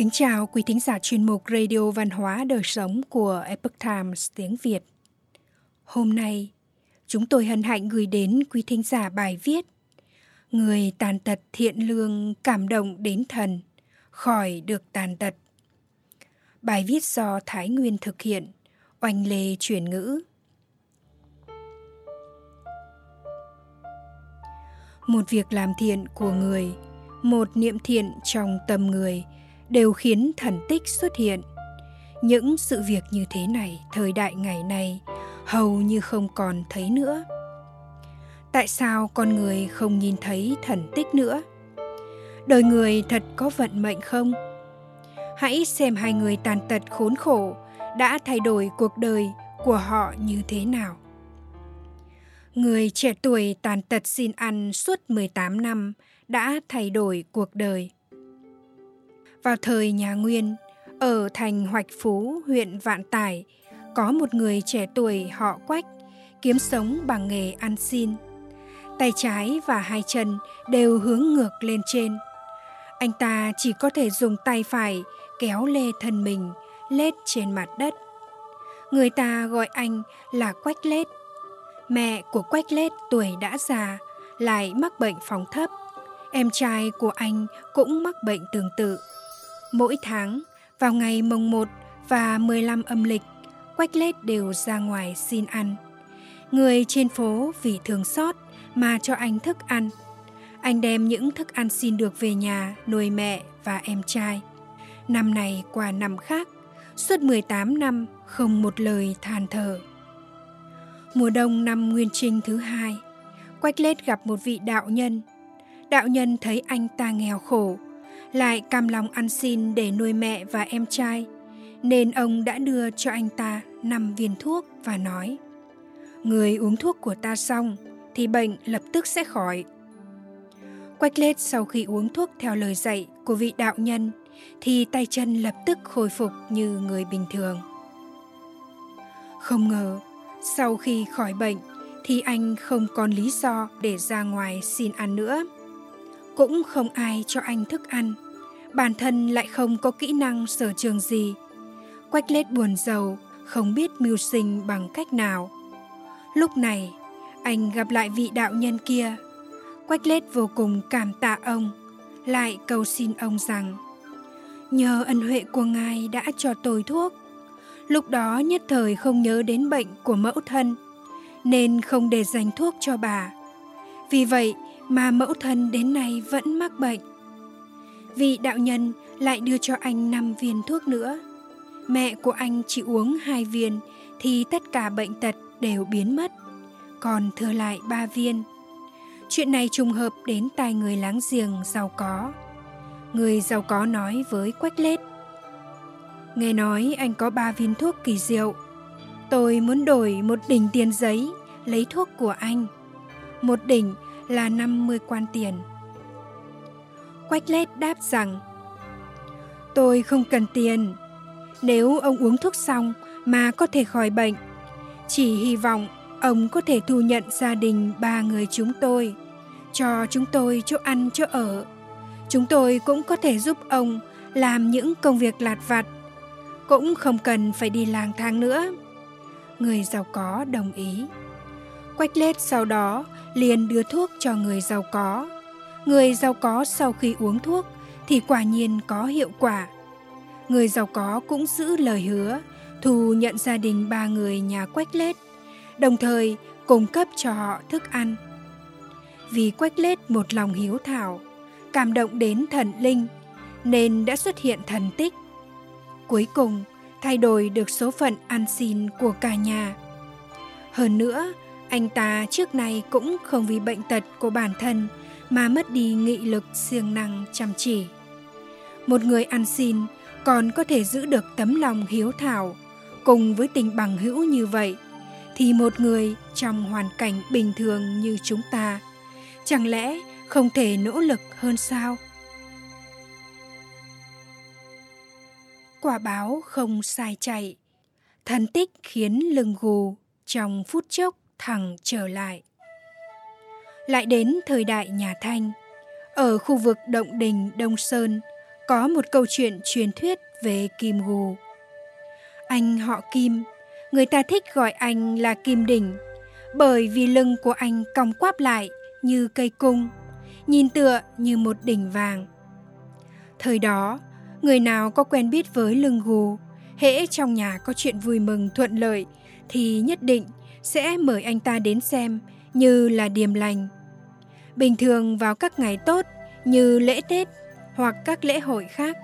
Kính chào quý thính giả chuyên mục Radio Văn hóa Đời Sống của Epoch Times tiếng Việt. Hôm nay, chúng tôi hân hạnh gửi đến quý thính giả bài viết Người tàn tật thiện lương cảm động đến thần, khỏi được tàn tật. Bài viết do Thái Nguyên thực hiện, oanh lê chuyển ngữ. Một việc làm thiện của người, một niệm thiện trong tâm người – đều khiến thần tích xuất hiện. Những sự việc như thế này thời đại ngày nay hầu như không còn thấy nữa. Tại sao con người không nhìn thấy thần tích nữa? Đời người thật có vận mệnh không? Hãy xem hai người tàn tật khốn khổ đã thay đổi cuộc đời của họ như thế nào. Người trẻ tuổi tàn tật xin ăn suốt 18 năm đã thay đổi cuộc đời. Vào thời nhà Nguyên, ở thành Hoạch Phú, huyện Vạn Tải, có một người trẻ tuổi họ Quách, kiếm sống bằng nghề ăn xin. Tay trái và hai chân đều hướng ngược lên trên. Anh ta chỉ có thể dùng tay phải kéo lê thân mình lết trên mặt đất. Người ta gọi anh là Quách Lết. Mẹ của Quách Lết tuổi đã già, lại mắc bệnh phóng thấp. Em trai của anh cũng mắc bệnh tương tự. Mỗi tháng, vào ngày mồng 1 và 15 âm lịch, Quách Lết đều ra ngoài xin ăn. Người trên phố vì thương xót mà cho anh thức ăn. Anh đem những thức ăn xin được về nhà nuôi mẹ và em trai. Năm này qua năm khác, suốt 18 năm không một lời than thở. Mùa đông năm Nguyên Trinh thứ hai, Quách Lết gặp một vị đạo nhân. Đạo nhân thấy anh ta nghèo khổ, lại cam lòng ăn xin để nuôi mẹ và em trai, nên ông đã đưa cho anh ta năm viên thuốc và nói Người uống thuốc của ta xong thì bệnh lập tức sẽ khỏi. Quách lết sau khi uống thuốc theo lời dạy của vị đạo nhân thì tay chân lập tức khôi phục như người bình thường. Không ngờ, sau khi khỏi bệnh thì anh không còn lý do để ra ngoài xin ăn nữa cũng không ai cho anh thức ăn. Bản thân lại không có kỹ năng sở trường gì. Quách lết buồn giàu, không biết mưu sinh bằng cách nào. Lúc này, anh gặp lại vị đạo nhân kia. Quách lết vô cùng cảm tạ ông, lại cầu xin ông rằng, nhờ ân huệ của ngài đã cho tôi thuốc. Lúc đó nhất thời không nhớ đến bệnh của mẫu thân, nên không để dành thuốc cho bà. Vì vậy mà mẫu thân đến nay vẫn mắc bệnh. Vị đạo nhân lại đưa cho anh 5 viên thuốc nữa. Mẹ của anh chỉ uống hai viên thì tất cả bệnh tật đều biến mất, còn thừa lại ba viên. Chuyện này trùng hợp đến tai người láng giềng giàu có. Người giàu có nói với Quách Lết. Nghe nói anh có ba viên thuốc kỳ diệu. Tôi muốn đổi một đỉnh tiền giấy lấy thuốc của anh. Một đỉnh là 50 quan tiền. Quách lết đáp rằng Tôi không cần tiền. Nếu ông uống thuốc xong mà có thể khỏi bệnh, chỉ hy vọng ông có thể thu nhận gia đình ba người chúng tôi, cho chúng tôi chỗ ăn chỗ ở. Chúng tôi cũng có thể giúp ông làm những công việc lạt vặt, cũng không cần phải đi lang thang nữa. Người giàu có đồng ý. Quách lết sau đó liền đưa thuốc cho người giàu có. Người giàu có sau khi uống thuốc thì quả nhiên có hiệu quả. Người giàu có cũng giữ lời hứa, thu nhận gia đình ba người nhà Quách lết, đồng thời cung cấp cho họ thức ăn. Vì Quách lết một lòng hiếu thảo, cảm động đến thần linh, nên đã xuất hiện thần tích. Cuối cùng, thay đổi được số phận ăn xin của cả nhà. Hơn nữa, anh ta trước nay cũng không vì bệnh tật của bản thân mà mất đi nghị lực siêng năng chăm chỉ. Một người ăn xin còn có thể giữ được tấm lòng hiếu thảo cùng với tình bằng hữu như vậy thì một người trong hoàn cảnh bình thường như chúng ta chẳng lẽ không thể nỗ lực hơn sao? Quả báo không sai chạy, thần tích khiến lưng gù trong phút chốc thẳng trở lại. Lại đến thời đại nhà Thanh, ở khu vực Động Đình Đông Sơn có một câu chuyện truyền thuyết về Kim Gù. Anh họ Kim, người ta thích gọi anh là Kim Đỉnh, bởi vì lưng của anh cong quắp lại như cây cung, nhìn tựa như một đỉnh vàng. Thời đó, người nào có quen biết với lưng gù, hễ trong nhà có chuyện vui mừng thuận lợi thì nhất định sẽ mời anh ta đến xem như là điềm lành. Bình thường vào các ngày tốt như lễ Tết hoặc các lễ hội khác,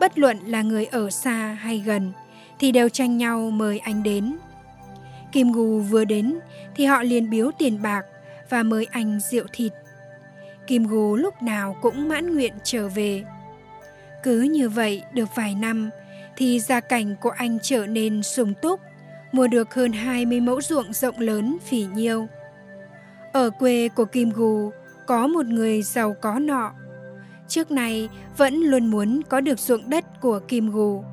bất luận là người ở xa hay gần thì đều tranh nhau mời anh đến. Kim Gù vừa đến thì họ liền biếu tiền bạc và mời anh rượu thịt. Kim Gù lúc nào cũng mãn nguyện trở về. Cứ như vậy được vài năm thì gia cảnh của anh trở nên sung túc, mua được hơn 20 mẫu ruộng rộng lớn phỉ nhiêu. Ở quê của Kim Gù có một người giàu có nọ. Trước này vẫn luôn muốn có được ruộng đất của Kim Gù,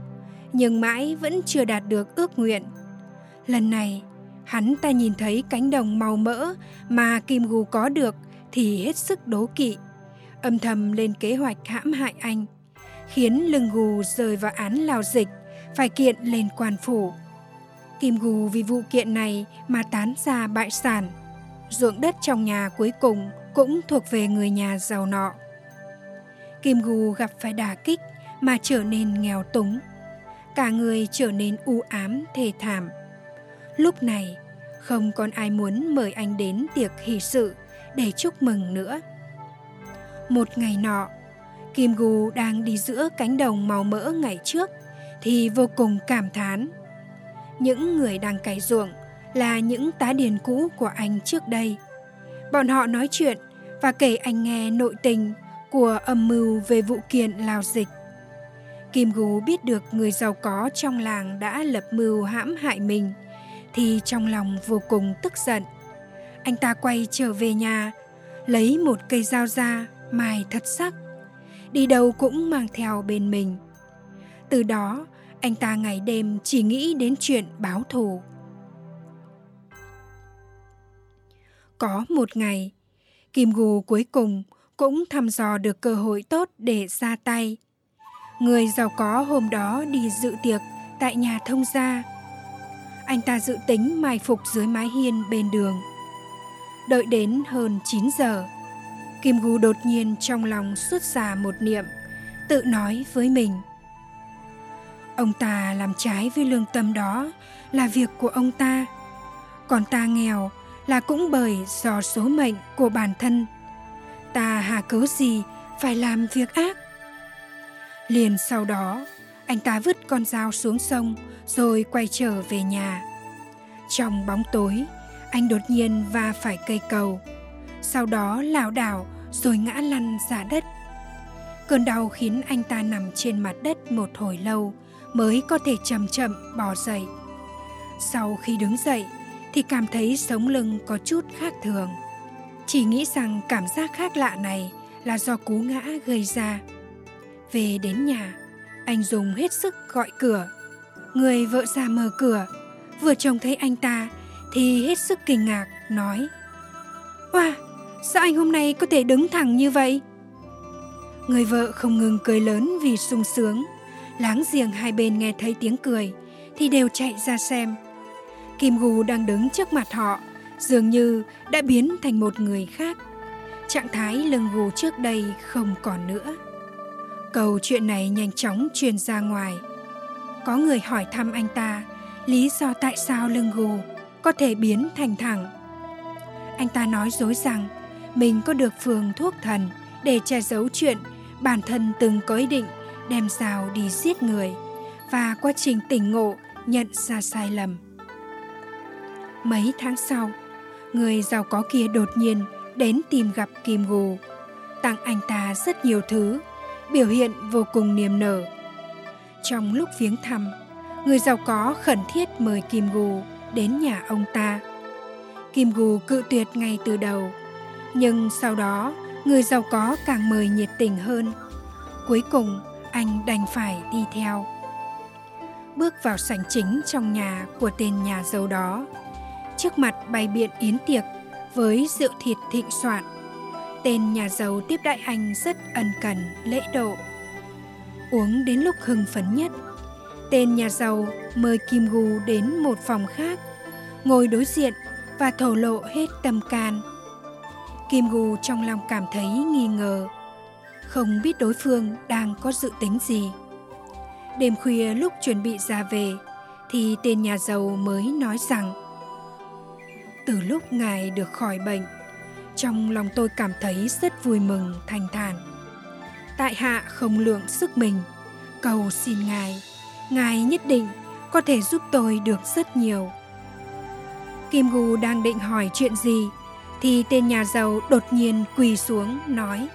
nhưng mãi vẫn chưa đạt được ước nguyện. Lần này, hắn ta nhìn thấy cánh đồng màu mỡ mà Kim Gù có được thì hết sức đố kỵ, âm thầm lên kế hoạch hãm hại anh, khiến lưng Gù rơi vào án lao dịch, phải kiện lên quan phủ. Kim Gù vì vụ kiện này mà tán ra bại sản. Ruộng đất trong nhà cuối cùng cũng thuộc về người nhà giàu nọ. Kim Gù gặp phải đả kích mà trở nên nghèo túng. Cả người trở nên u ám thê thảm. Lúc này, không còn ai muốn mời anh đến tiệc hỷ sự để chúc mừng nữa. Một ngày nọ, Kim Gù đang đi giữa cánh đồng màu mỡ ngày trước thì vô cùng cảm thán. Những người đang cày ruộng là những tá điền cũ của anh trước đây. Bọn họ nói chuyện và kể anh nghe nội tình của âm mưu về vụ kiện lao dịch. Kim Gú biết được người giàu có trong làng đã lập mưu hãm hại mình, thì trong lòng vô cùng tức giận. Anh ta quay trở về nhà, lấy một cây dao ra, mài thật sắc. Đi đâu cũng mang theo bên mình. Từ đó, anh ta ngày đêm chỉ nghĩ đến chuyện báo thù. Có một ngày, Kim Gù cuối cùng cũng thăm dò được cơ hội tốt để ra tay. Người giàu có hôm đó đi dự tiệc tại nhà thông gia. Anh ta dự tính mai phục dưới mái hiên bên đường. Đợi đến hơn 9 giờ, Kim Gù đột nhiên trong lòng xuất ra một niệm, tự nói với mình. Ông ta làm trái với lương tâm đó là việc của ông ta. Còn ta nghèo là cũng bởi do số mệnh của bản thân. Ta hà cớ gì phải làm việc ác. Liền sau đó, anh ta vứt con dao xuống sông rồi quay trở về nhà. Trong bóng tối, anh đột nhiên va phải cây cầu. Sau đó lảo đảo rồi ngã lăn ra đất. Cơn đau khiến anh ta nằm trên mặt đất một hồi lâu mới có thể chậm chậm bò dậy. Sau khi đứng dậy thì cảm thấy sống lưng có chút khác thường. Chỉ nghĩ rằng cảm giác khác lạ này là do cú ngã gây ra. Về đến nhà, anh dùng hết sức gọi cửa. Người vợ già mở cửa, vừa trông thấy anh ta thì hết sức kinh ngạc, nói Wow, sao anh hôm nay có thể đứng thẳng như vậy? Người vợ không ngừng cười lớn vì sung sướng. Láng giềng hai bên nghe thấy tiếng cười thì đều chạy ra xem. Kim Gù đang đứng trước mặt họ, dường như đã biến thành một người khác. Trạng thái lưng gù trước đây không còn nữa. Câu chuyện này nhanh chóng truyền ra ngoài. Có người hỏi thăm anh ta lý do tại sao lưng gù có thể biến thành thẳng. Anh ta nói dối rằng mình có được phường thuốc thần để che giấu chuyện bản thân từng có ý định đem dao đi giết người và quá trình tỉnh ngộ nhận ra sai lầm. Mấy tháng sau, người giàu có kia đột nhiên đến tìm gặp Kim Gù, tặng anh ta rất nhiều thứ, biểu hiện vô cùng niềm nở. Trong lúc viếng thăm, người giàu có khẩn thiết mời Kim Gù đến nhà ông ta. Kim Gù cự tuyệt ngay từ đầu, nhưng sau đó người giàu có càng mời nhiệt tình hơn. Cuối cùng, anh đành phải đi theo. Bước vào sảnh chính trong nhà của tên nhà giàu đó, trước mặt bày biện yến tiệc với rượu thịt thịnh soạn. Tên nhà giàu tiếp đại anh rất ân cần, lễ độ. uống đến lúc hưng phấn nhất. Tên nhà giàu mời Kim Gu đến một phòng khác, ngồi đối diện và thổ lộ hết tâm can. Kim Gu trong lòng cảm thấy nghi ngờ, không biết đối phương đang có dự tính gì. Đêm khuya lúc chuẩn bị ra về, thì tên nhà giàu mới nói rằng từ lúc ngài được khỏi bệnh trong lòng tôi cảm thấy rất vui mừng thanh thản tại hạ không lượng sức mình cầu xin ngài ngài nhất định có thể giúp tôi được rất nhiều kim gu đang định hỏi chuyện gì thì tên nhà giàu đột nhiên quỳ xuống nói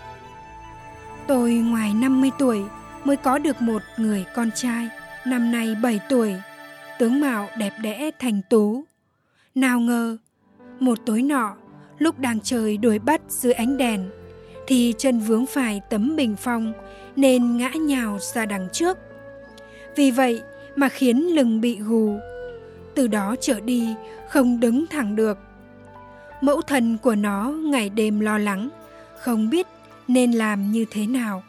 tôi ngoài 50 tuổi mới có được một người con trai, năm nay 7 tuổi, tướng mạo đẹp đẽ, thành tú. Nào ngờ, một tối nọ, lúc đang chơi đuổi bắt dưới ánh đèn, thì chân vướng phải tấm bình phong nên ngã nhào ra đằng trước. Vì vậy mà khiến lưng bị gù. Từ đó trở đi không đứng thẳng được. Mẫu thân của nó ngày đêm lo lắng, không biết nên làm như thế nào?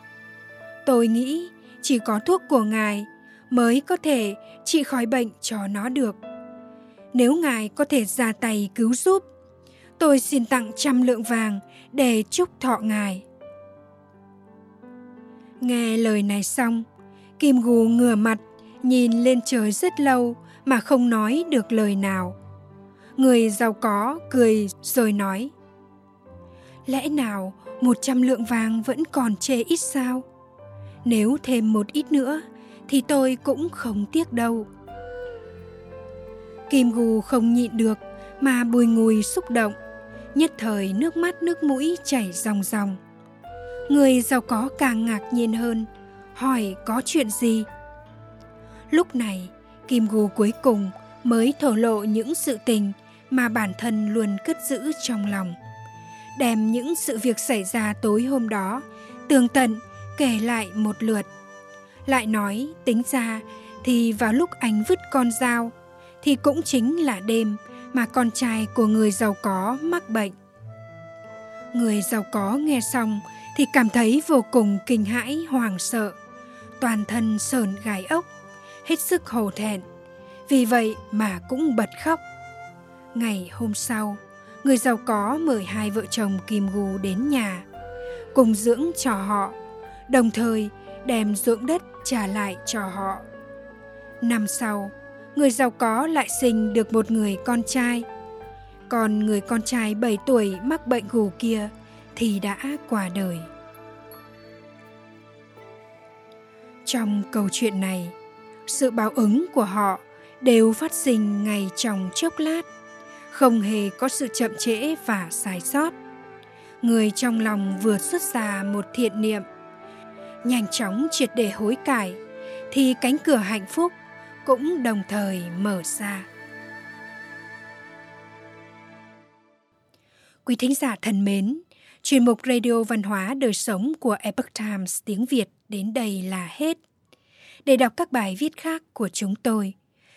Tôi nghĩ chỉ có thuốc của ngài mới có thể trị khỏi bệnh cho nó được. Nếu ngài có thể ra tay cứu giúp, tôi xin tặng trăm lượng vàng để chúc thọ ngài. Nghe lời này xong, kim gù ngửa mặt nhìn lên trời rất lâu mà không nói được lời nào. Người giàu có cười rồi nói, lẽ nào một trăm lượng vàng vẫn còn chê ít sao. Nếu thêm một ít nữa, thì tôi cũng không tiếc đâu. Kim gù không nhịn được mà bùi ngùi xúc động, nhất thời nước mắt nước mũi chảy ròng ròng. Người giàu có càng ngạc nhiên hơn, hỏi có chuyện gì? Lúc này, kim gù cuối cùng mới thổ lộ những sự tình mà bản thân luôn cất giữ trong lòng đem những sự việc xảy ra tối hôm đó tường tận kể lại một lượt lại nói tính ra thì vào lúc anh vứt con dao thì cũng chính là đêm mà con trai của người giàu có mắc bệnh. Người giàu có nghe xong thì cảm thấy vô cùng kinh hãi hoảng sợ, toàn thân sờn gai ốc, hết sức hổ thẹn. Vì vậy mà cũng bật khóc. Ngày hôm sau, người giàu có mời hai vợ chồng Kim Gù đến nhà, cùng dưỡng cho họ, đồng thời đem ruộng đất trả lại cho họ. Năm sau, người giàu có lại sinh được một người con trai. Còn người con trai 7 tuổi mắc bệnh gù kia thì đã qua đời. Trong câu chuyện này, sự báo ứng của họ đều phát sinh ngay trong chốc lát, không hề có sự chậm trễ và sai sót. Người trong lòng vừa xuất ra một thiện niệm, nhanh chóng triệt để hối cải, thì cánh cửa hạnh phúc cũng đồng thời mở ra. Quý thính giả thân mến, chuyên mục Radio Văn hóa Đời Sống của Epoch Times tiếng Việt đến đây là hết. Để đọc các bài viết khác của chúng tôi,